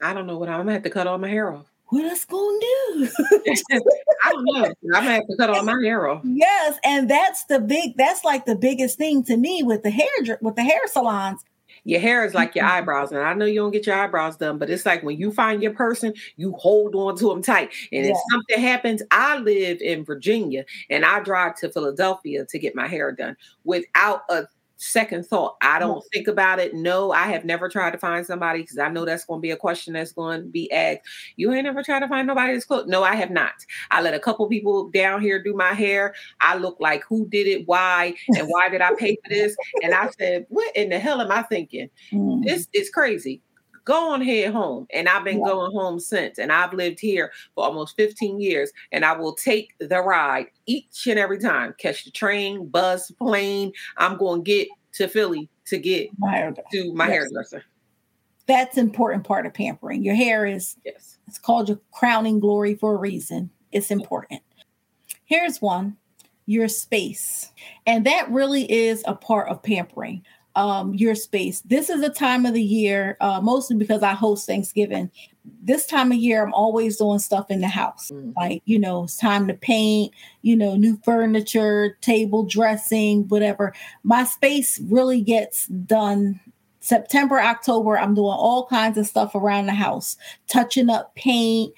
i don't know what i'm gonna have to cut all my hair off what us gonna do? <laughs> i don't know i'm gonna have to cut all my hair off yes, and that's the big. That's like the biggest thing to me with the hair with the hair salons. Your hair is like your eyebrows, and I know you don't get your eyebrows done, but it's like when you find your person, you hold on to them tight. And if something happens, I live in Virginia, and I drive to Philadelphia to get my hair done without a second thought. I don't think about it. No, I have never tried to find somebody because I know that's going to be a question that's going to be asked. You ain't never tried to find nobody that's close. No, I have not. I let a couple people down here do my hair. I look like who did it, why, and why did I pay for this? And I said, what in the hell am I thinking? Mm. This is crazy. Go on head home. And I've been Yeah. going home since. And I've lived here for almost 15 years. And I will take the ride each and every time. Catch the train, bus, plane. I'm going to get to Philly to get My to my Yes. hairdresser. That's important part of pampering. Your hair is Yes. It's called your crowning glory for a reason. It's important. Here's one. your space. And that really is a part of pampering um, your space. This is a time of the year, uh, mostly because I host Thanksgiving. This time of year, I'm always doing stuff in the house. Mhm. Like, you know, it's time to paint, you know, new furniture, table dressing, whatever. My space really gets done September, October. I'm doing all kinds of stuff around the house, touching up paint.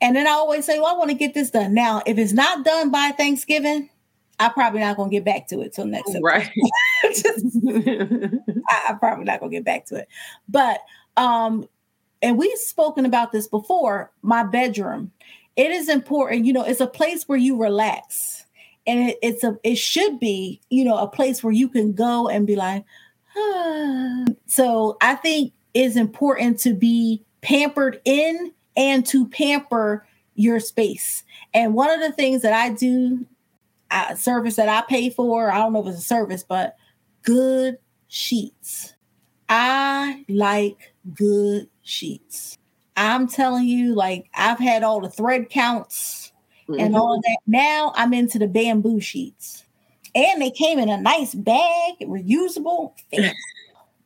And then I always say, well, I want to get this done. Now, if it's not done by Thanksgiving, I'm probably not going to get back to it till next. Right. <laughs> Just I, I'm probably not gonna get back to it. But um, and we've spoken about this before, my bedroom. It is important, you know, it's a place where you relax. And it, it's a it should be, you know, a place where you can go and be like, ah. <sighs> so I think it's important to be pampered in and to pamper your space. And one of the things that I do, a service that I pay for, I don't know if it's a service, but good sheets. I like good sheets. I'm telling you, like I've had all the thread counts and Mhm. all that. Now I'm into the bamboo sheets. And they came in a nice bag, reusable. <laughs>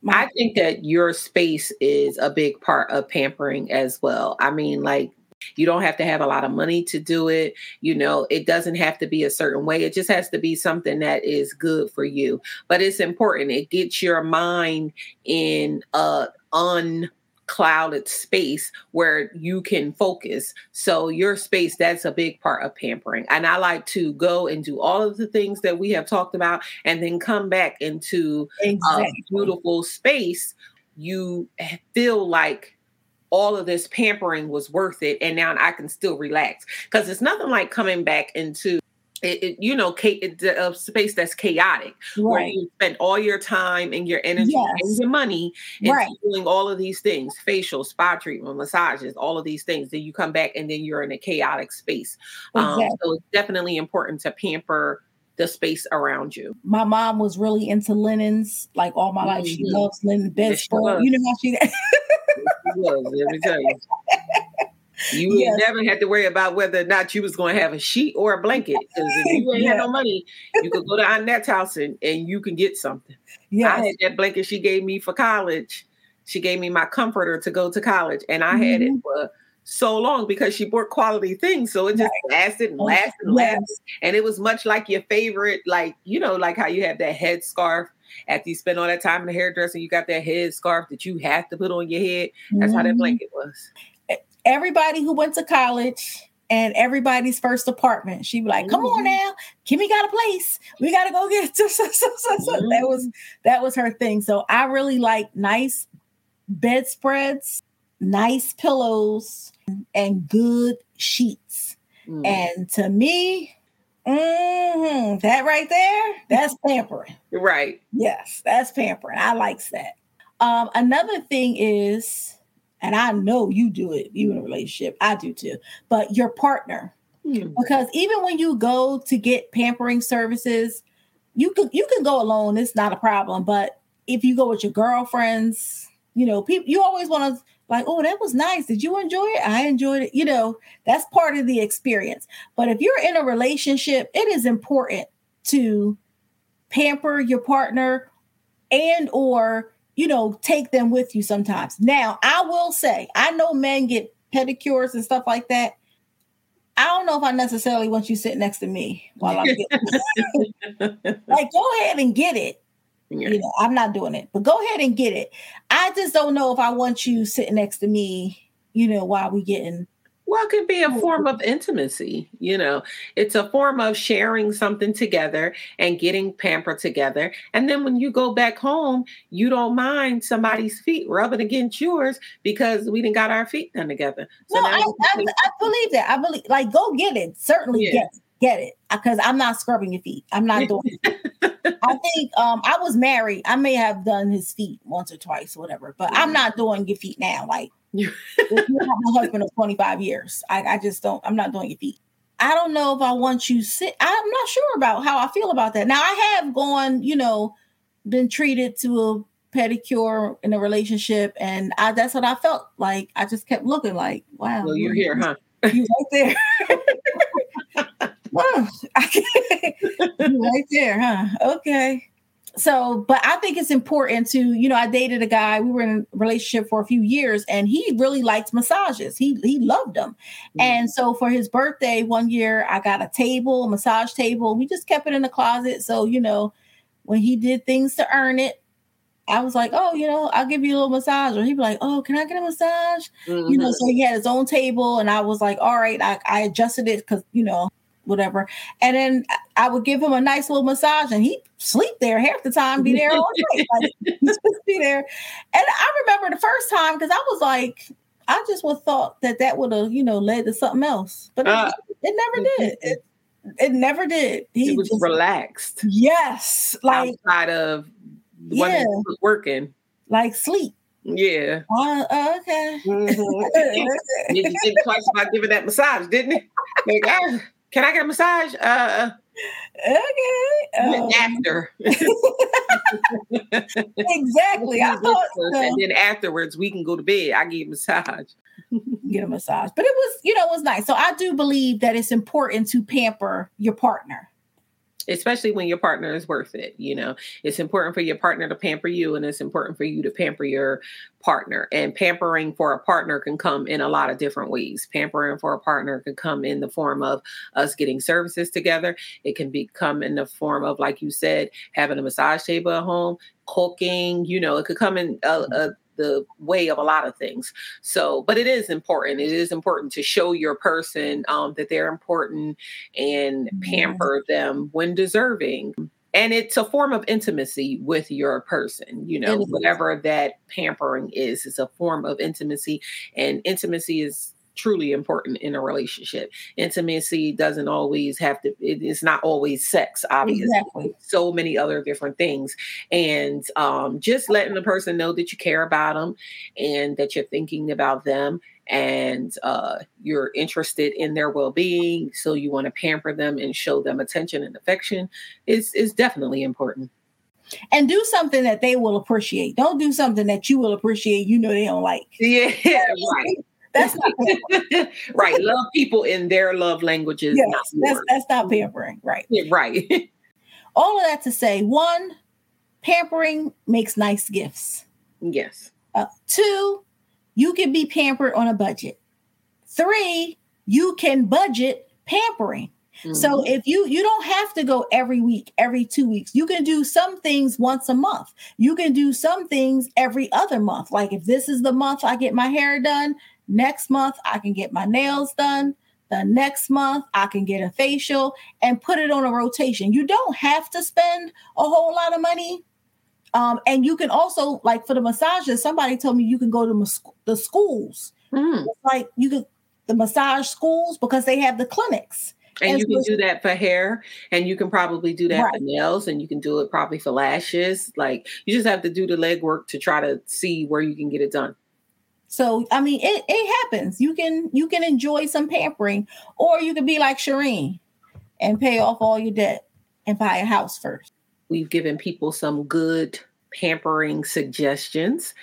I think that your space is a big part of pampering as well. I mean, like, you don't have to have a lot of money to do it. You know, it doesn't have to be a certain way. It just has to be something that is good for you. But it's important. It gets your mind in a unclouded space where you can focus. So your space, that's a big part of pampering. And I like to go and do all of the things that we have talked about and then come back into a beautiful space, you feel like all of this pampering was worth it, and now I can still relax because it's nothing like coming back into it, it you know, a space that's chaotic where you spend all your time and your energy and your money into Right. doing all of these things facial spa treatment massages all of these things then you come back and then you're in a chaotic space um, so it's definitely important to pamper the space around you My mom was really into linens, like all my life. She Mhm. loves linen Yes, bedspread. You know how she <laughs> Was, let me tell you. You Yes. never had to worry about whether or not you was going to have a sheet or a blanket. Because if you ain't Yeah. had no money, you could go to Annette's house and, and you can get something. I had that blanket she gave me for college. She gave me my comforter to go to college, and I had Mm-hmm. it for so long because she bought quality things. So it just lasted and Oh, lasted and lasted. And it was much like your favorite, like, you know, like how you have that head scarf after you spend all that time in the hairdresser, you got that head scarf that you have to put on your head. That's how that Mhm. blanket was. Everybody who went to college and everybody's first apartment, she'd be like, "Come on Mhm. now, Kimmy got a place. We got to go get." <laughs> So, so. That was Mm-hmm. that was her thing. So I really like nice bedspreads, nice pillows, and good sheets. Mm. And to me, mhm, that right there, that's pampering. right. Yes, that's pampering. I likes that. Um, another thing is, and I know you do it, you in a relationship, I do too, but your partner. Mm. Because even when you go to get pampering services, you can you can go alone, it's not a problem. But if you go with your girlfriends, you know, people you always want to like, oh, that was nice. Did you enjoy it? I enjoyed it. You know, that's part of the experience. But if you're in a relationship, it is important to pamper your partner and or you know take them with you sometimes now i will say i know men get pedicures and stuff like that i don't know if i necessarily want you sitting next to me while i'm getting <laughs> like go ahead and get it you know i'm not doing it but go ahead and get it i just don't know if i want you sitting next to me you know while we getting Well, it could be a form of intimacy. You know, it's a form of sharing something together and getting pampered together. And then when you go back home, you don't mind somebody's feet rubbing against yours because we didn't got our feet done together. So no I, I, I believe that i believe like go get it certainly Yeah. get get it because i'm not scrubbing your feet i'm not doing <laughs> I think um I was married. I may have done his feet once or twice, or whatever, but I'm not doing your feet now. Like <laughs> You- have my husband of 25 years. I, I just don't, I'm not doing your feet. I don't know if I want you sit. I'm not sure about how I feel about that. Now I have gone, you know, been treated to a pedicure in a relationship, and I that's what I felt like. I just kept looking like, wow, well, you're here, huh? you right there. <laughs> Wow. <laughs> Right there, huh? Okay. So, but I think it's important to, you know, I dated a guy, we were in a relationship for a few years and he really liked massages. He he loved them. Mm-hmm. And so for his birthday one year, I got a table, a massage table. We just kept it in the closet. So, you know, when he did things to earn it, I was like, oh, you know, I'll give you a little massage. Or he'd be like, oh, can I get a massage? Mm-hmm. You know, so he had his own table. And I was like, all right, I, I adjusted it because, you know, whatever. And then I would give him a nice little massage and he'd sleep there half the time, be there all <laughs> night. Like, just be there. And I remember the first time because I was like, I just would thought that that would have, you know, led to something else. But uh, it, it, never did. It, it never did. He was just, relaxed. Yes. Like outside of yeah, was working. Like sleep. Yeah. Uh, uh okay. Mm-hmm. you think twice about giving that massage, didn't it? Like, ah, can I get a massage? Uh, okay. Um, after. <laughs> <laughs> exactly. I thought so. And then afterwards, we can go to bed. I get a massage. <laughs> get a massage. But it was, you know, it was nice. So I do believe that it's important to pamper your partner especially when your partner is worth it. You know, it's important for your partner to pamper you, and it's important for you to pamper your partner. And pampering for a partner can come in a lot of different ways. Pampering for a partner can come in the form of us getting services together. It can become in the form of, like you said, having a massage table at home, cooking. You know, it could come in a, a the way of a lot of things. So, but it is important. It is important to show your person um, that they're important and pamper them when deserving. And it's a form of intimacy with your person, you know, whatever that pampering is, is a form of intimacy. And intimacy is truly important in a relationship. Intimacy doesn't always have to, it is not always sex, obviously. Exactly. So many other different things. And um, just letting the person know that you care about them and that you're thinking about them and uh, you're interested in their well-being so you want to pamper them and show them attention and affection is is definitely important and do something that they will appreciate. Don't do something that you will appreciate. You know they don't like. Yeah, <laughs> right. That's not <laughs> right. <laughs> Love people in their love languages. Yes, that's that's not pampering. Right. Yeah, right. <laughs> All of that to say, one, pampering makes nice gifts. Yes. Uh, two, you can be pampered on a budget. Three, you can budget pampering. Mm-hmm. So if you you don't have to go every week, every 2 weeks. You can do some things once a month. You can do some things every other month. Like if this is the month I get my hair done, Next month, I can get my nails done. The next month, I can get a facial and put it on a rotation. You don't have to spend a whole lot of money. Um, and you can also, like for the massages, somebody told me you can go to the schools. Mm. Like you can, the massage schools, because they have the clinics. And, and you can do that for hair, and you can probably do that right. for nails, and you can do it probably for lashes. Like you just have to do the legwork to try to see where you can get it done. So I mean, it, it happens. You can you can enjoy some pampering, or you can be like Shireen and pay off all your debt and buy a house first. We've given people some good pampering suggestions.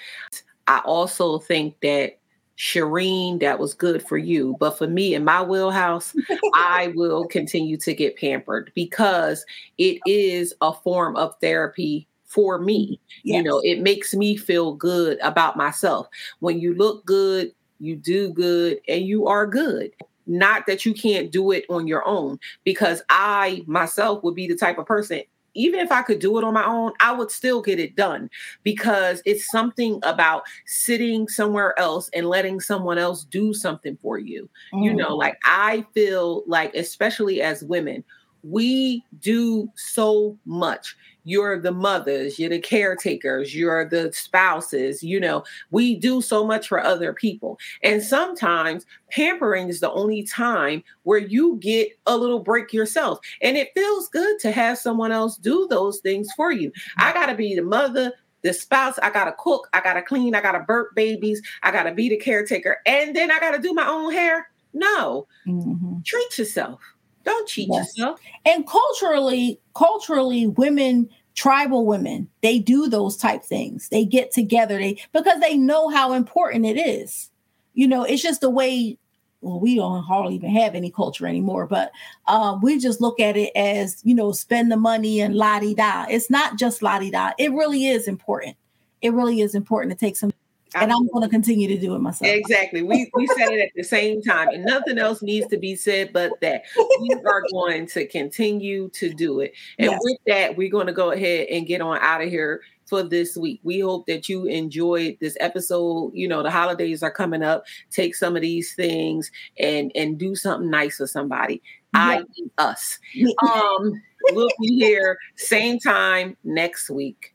I also think that Shireen, that was good for you. But for me in my wheelhouse, <laughs> I will continue to get pampered because it is a form of therapy for me. Yes. You know, it makes me feel good about myself. When you look good, you do good, and you are good. Not that you can't do it on your own, because I myself would be the type of person, even if I could do it on my own, I would still get it done because it's something about sitting somewhere else and letting someone else do something for you. Mm. You know, like I feel like, especially as women, we do so much you're the mothers, you're the caretakers, you're the spouses, you know, we do so much for other people. And sometimes pampering is the only time where you get a little break yourself. And it feels good to have someone else do those things for you. I got to be the mother, the spouse, I gotta cook, I gotta clean, I gotta burp babies, I gotta be the caretaker, and then I gotta do my own hair. No, mm-hmm. treat yourself. Don't cheat yes. yourself. And culturally, culturally, women, tribal women, they do those type things. They get together, they because they know how important it is. You know, it's just the way well, we don't hardly even have any culture anymore, but uh, we just look at it as, you know, spend the money and la di da. It's not just la di da. It really is important. It really is important to take some and I'm going to continue to do it myself. Exactly. We we said it at the same time, and nothing else needs to be said but that we are <laughs> going to continue to do it. And yes. with that, we're going to go ahead and get on out of here for this week. We hope that you enjoyed this episode. You know, the holidays are coming up. Take some of these things and and do something nice for somebody. Yeah. I us. <laughs> Um, we'll be here same time next week.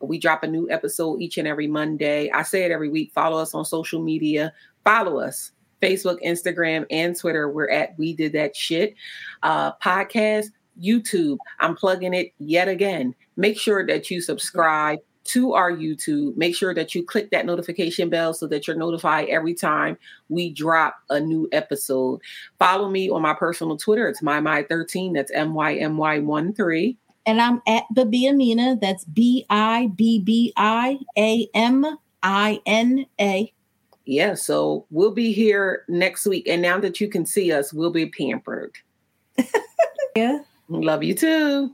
We drop a new episode each and every Monday. I say it every week. Follow us on social media. Follow us Facebook, Instagram, and Twitter. We're at We Did That Shit. Uh, podcast, YouTube. I'm plugging it yet again. Make sure that you subscribe to our YouTube. Make sure that you click that notification bell so that you're notified every time we drop a new episode. Follow me on my personal Twitter. It's MyMy13. That's M Y M Y13 and I'm at Bibbi Amina. That's B I B B I A M I N A. Yeah, so we'll be here next week. And now that you can see us, we'll be pampered. <laughs> yeah. Love you too.